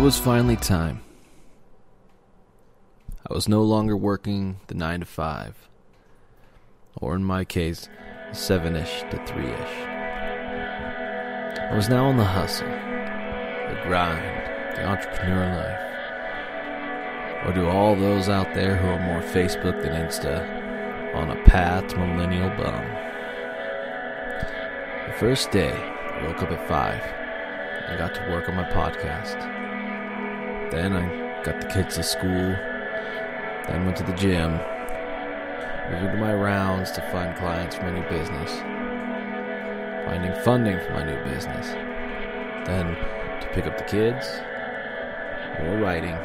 was finally time. I was no longer working the 9 to 5, or in my case, 7 ish to 3 ish. I was now on the hustle, the grind, the entrepreneur life. Or do all those out there who are more Facebook than Insta on a path to millennial bum? The first day, I woke up at 5 and got to work on my podcast. Then I got the kids to school, then went to the gym, moved my rounds to find clients for my new business, finding funding for my new business, then to pick up the kids, more writing.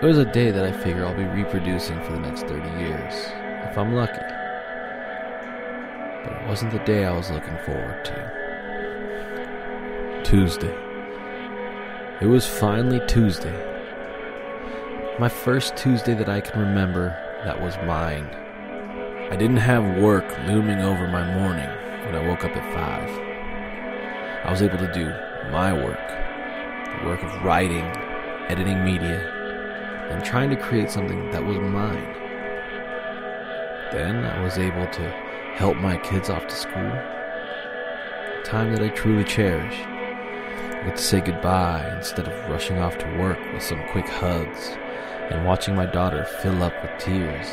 There's a day that I figure I'll be reproducing for the next 30 years, if I'm lucky. But it wasn't the day I was looking forward to. Tuesday. It was finally Tuesday. My first Tuesday that I can remember that was mine. I didn't have work looming over my morning when I woke up at 5. I was able to do my work, the work of writing, editing media, and trying to create something that was mine. Then I was able to help my kids off to school. Time that I truly cherish. To say goodbye instead of rushing off to work with some quick hugs and watching my daughter fill up with tears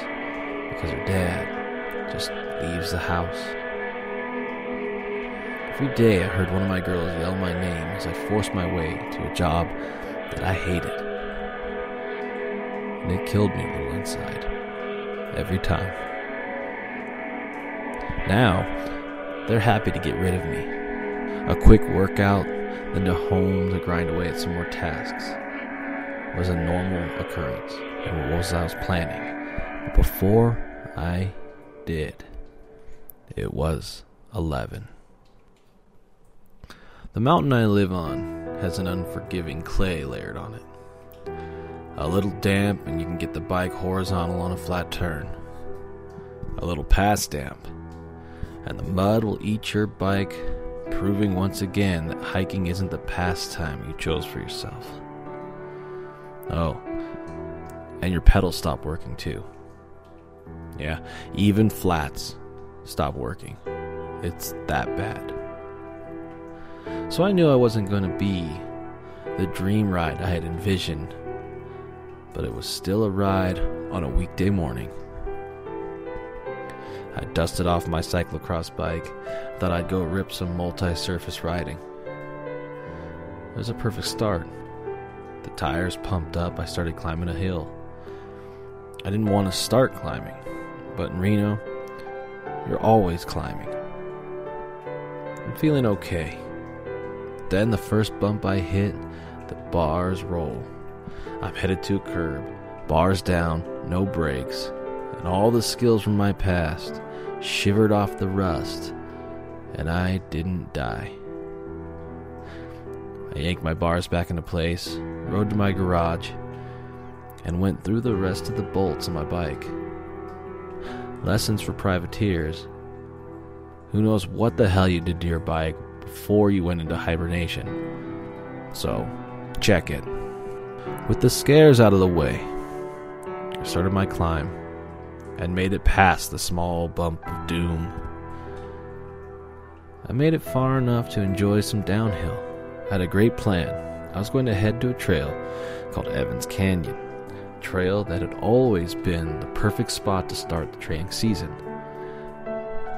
because her dad just leaves the house. Every day I heard one of my girls yell my name as I forced my way to a job that I hated. And it killed me a little inside. Every time. Now, they're happy to get rid of me. A quick workout, then to home to grind away at some more tasks was a normal occurrence and what was I was planning. But before I did, it was 11. The mountain I live on has an unforgiving clay layered on it. A little damp, and you can get the bike horizontal on a flat turn. A little past damp, and the mud will eat your bike, proving once again that hiking isn't the pastime you chose for yourself. Oh, and your pedals stop working too. Yeah, even flats stop working. It's that bad. So I knew I wasn't going to be the dream ride I had envisioned, but it was still a ride on a weekday morning. I dusted off my cyclocross bike, thought I'd go rip some multi surface riding. It was a perfect start. The tires pumped up, I started climbing a hill. I didn't want to start climbing, but in Reno, you're always climbing. I'm feeling okay. Then the first bump I hit, the bars roll. I'm headed to a curb, bars down, no brakes, and all the skills from my past shivered off the rust, and I didn't die. I yanked my bars back into place, rode to my garage, and went through the rest of the bolts on my bike. Lessons for privateers. Who knows what the hell you did to your bike before you went into hibernation? So, check it. With the scares out of the way, I started my climb and made it past the small bump of doom. I made it far enough to enjoy some downhill. I had a great plan. I was going to head to a trail called Evans Canyon, a trail that had always been the perfect spot to start the training season.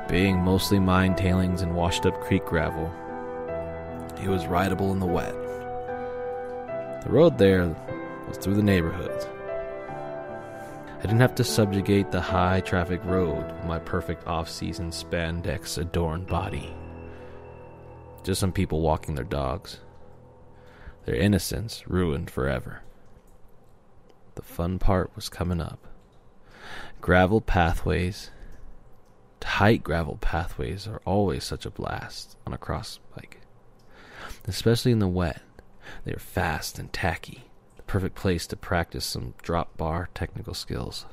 Being mostly mine tailings and washed up creek gravel, it was rideable in the wet. The road there was through the neighborhoods. I didn't have to subjugate the high traffic road with my perfect off season spandex adorned body. Just some people walking their dogs. Their innocence ruined forever. The fun part was coming up. Gravel pathways, tight gravel pathways, are always such a blast on a cross bike, especially in the wet. They are fast and tacky perfect place to practice some drop bar technical skills.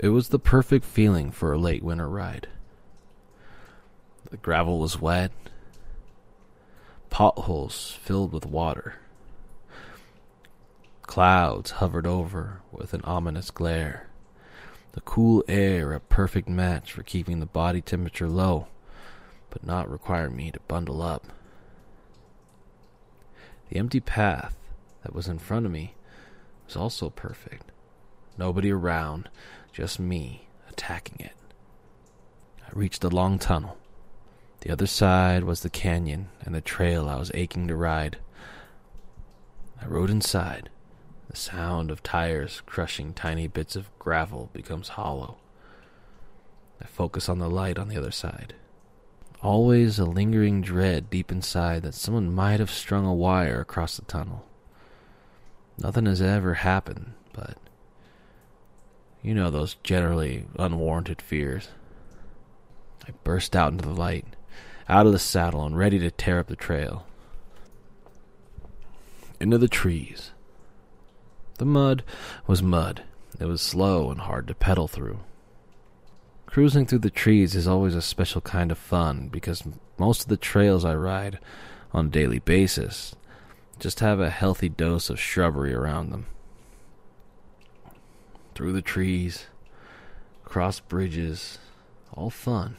It was the perfect feeling for a late winter ride. The gravel was wet, potholes filled with water. Clouds hovered over with an ominous glare. The cool air a perfect match for keeping the body temperature low, but not requiring me to bundle up. The empty path that was in front of me was also perfect. Nobody around, just me attacking it. I reached the long tunnel. The other side was the canyon and the trail I was aching to ride. I rode inside. The sound of tires crushing tiny bits of gravel becomes hollow. I focus on the light on the other side. Always a lingering dread deep inside that someone might have strung a wire across the tunnel. Nothing has ever happened, but you know those generally unwarranted fears. I burst out into the light, out of the saddle and ready to tear up the trail. Into the trees. The mud was mud. It was slow and hard to pedal through. Cruising through the trees is always a special kind of fun because most of the trails I ride on a daily basis just have a healthy dose of shrubbery around them. Through the trees, across bridges, all fun.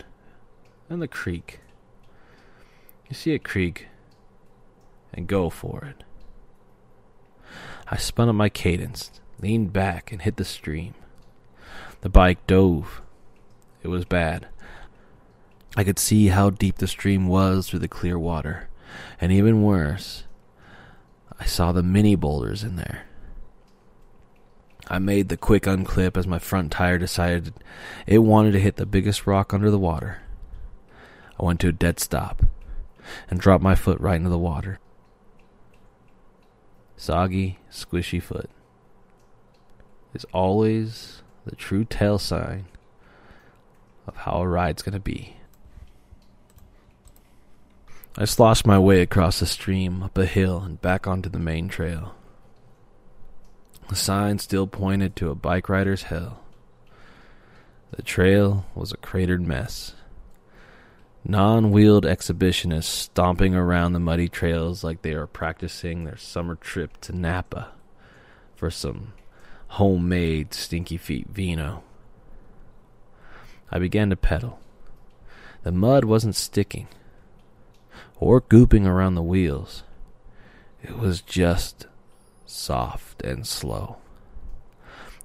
And the creek. You see a creek and go for it. I spun up my cadence, leaned back, and hit the stream. The bike dove it was bad. I could see how deep the stream was through the clear water, and even worse, I saw the mini boulders in there. I made the quick unclip as my front tire decided it wanted to hit the biggest rock under the water. I went to a dead stop and dropped my foot right into the water. Soggy, squishy foot is always the true tell sign of how a ride's going to be. I sloshed my way across the stream, up a hill, and back onto the main trail. The sign still pointed to a bike rider's hell. The trail was a cratered mess. Non wheeled exhibitionists stomping around the muddy trails like they are practicing their summer trip to Napa for some homemade stinky feet vino. I began to pedal. The mud wasn't sticking or gooping around the wheels. It was just soft and slow.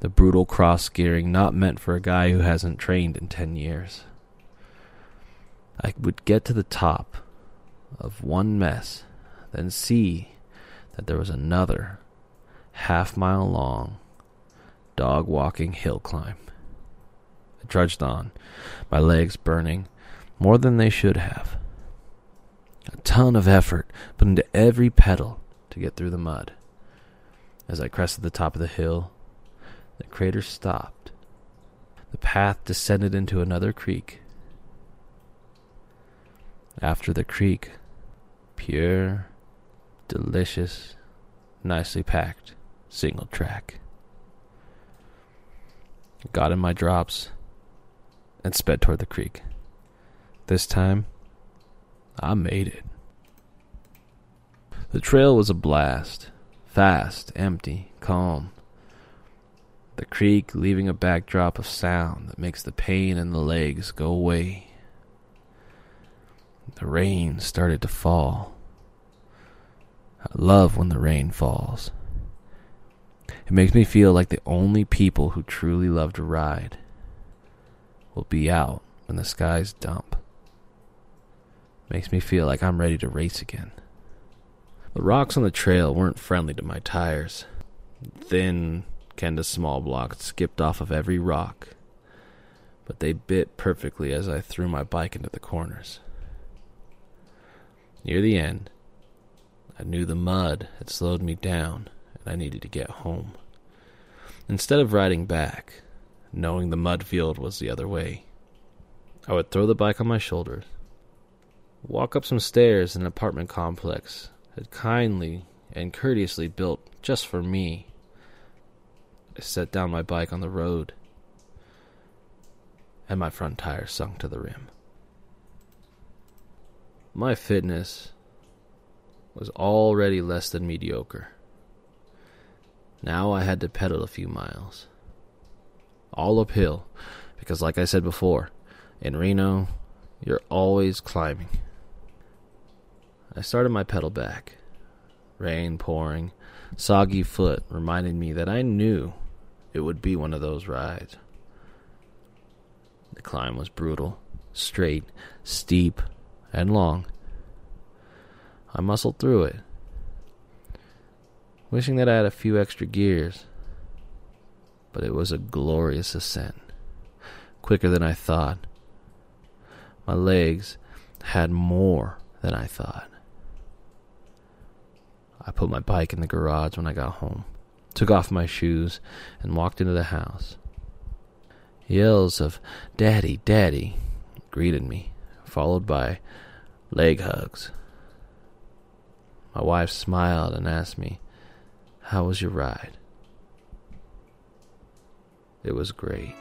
The brutal cross gearing not meant for a guy who hasn't trained in ten years. I would get to the top of one mess, then see that there was another half mile long dog walking hill climb. I trudged on, my legs burning more than they should have. A ton of effort put into every pedal to get through the mud. As I crested the top of the hill, the crater stopped. The path descended into another creek. After the creek, pure, delicious, nicely packed, single track. Got in my drops and sped toward the creek. This time, I made it. The trail was a blast fast, empty, calm. The creek leaving a backdrop of sound that makes the pain in the legs go away. The rain started to fall. I love when the rain falls. It makes me feel like the only people who truly love to ride will be out when the skies dump. Makes me feel like I'm ready to race again. The rocks on the trail weren't friendly to my tires. Thin, Kenda small blocks skipped off of every rock, but they bit perfectly as I threw my bike into the corners. Near the end, I knew the mud had slowed me down and I needed to get home. Instead of riding back, knowing the mud field was the other way. I would throw the bike on my shoulders, walk up some stairs in an apartment complex had kindly and courteously built just for me. I set down my bike on the road, and my front tire sunk to the rim. My fitness was already less than mediocre. Now I had to pedal a few miles. All uphill, because, like I said before, in Reno, you're always climbing. I started my pedal back. Rain pouring, soggy foot reminded me that I knew it would be one of those rides. The climb was brutal, straight, steep, and long. I muscled through it, wishing that I had a few extra gears. But it was a glorious ascent, quicker than I thought. My legs had more than I thought. I put my bike in the garage when I got home, took off my shoes, and walked into the house. Yells of Daddy, Daddy greeted me, followed by leg hugs. My wife smiled and asked me, How was your ride? It was great.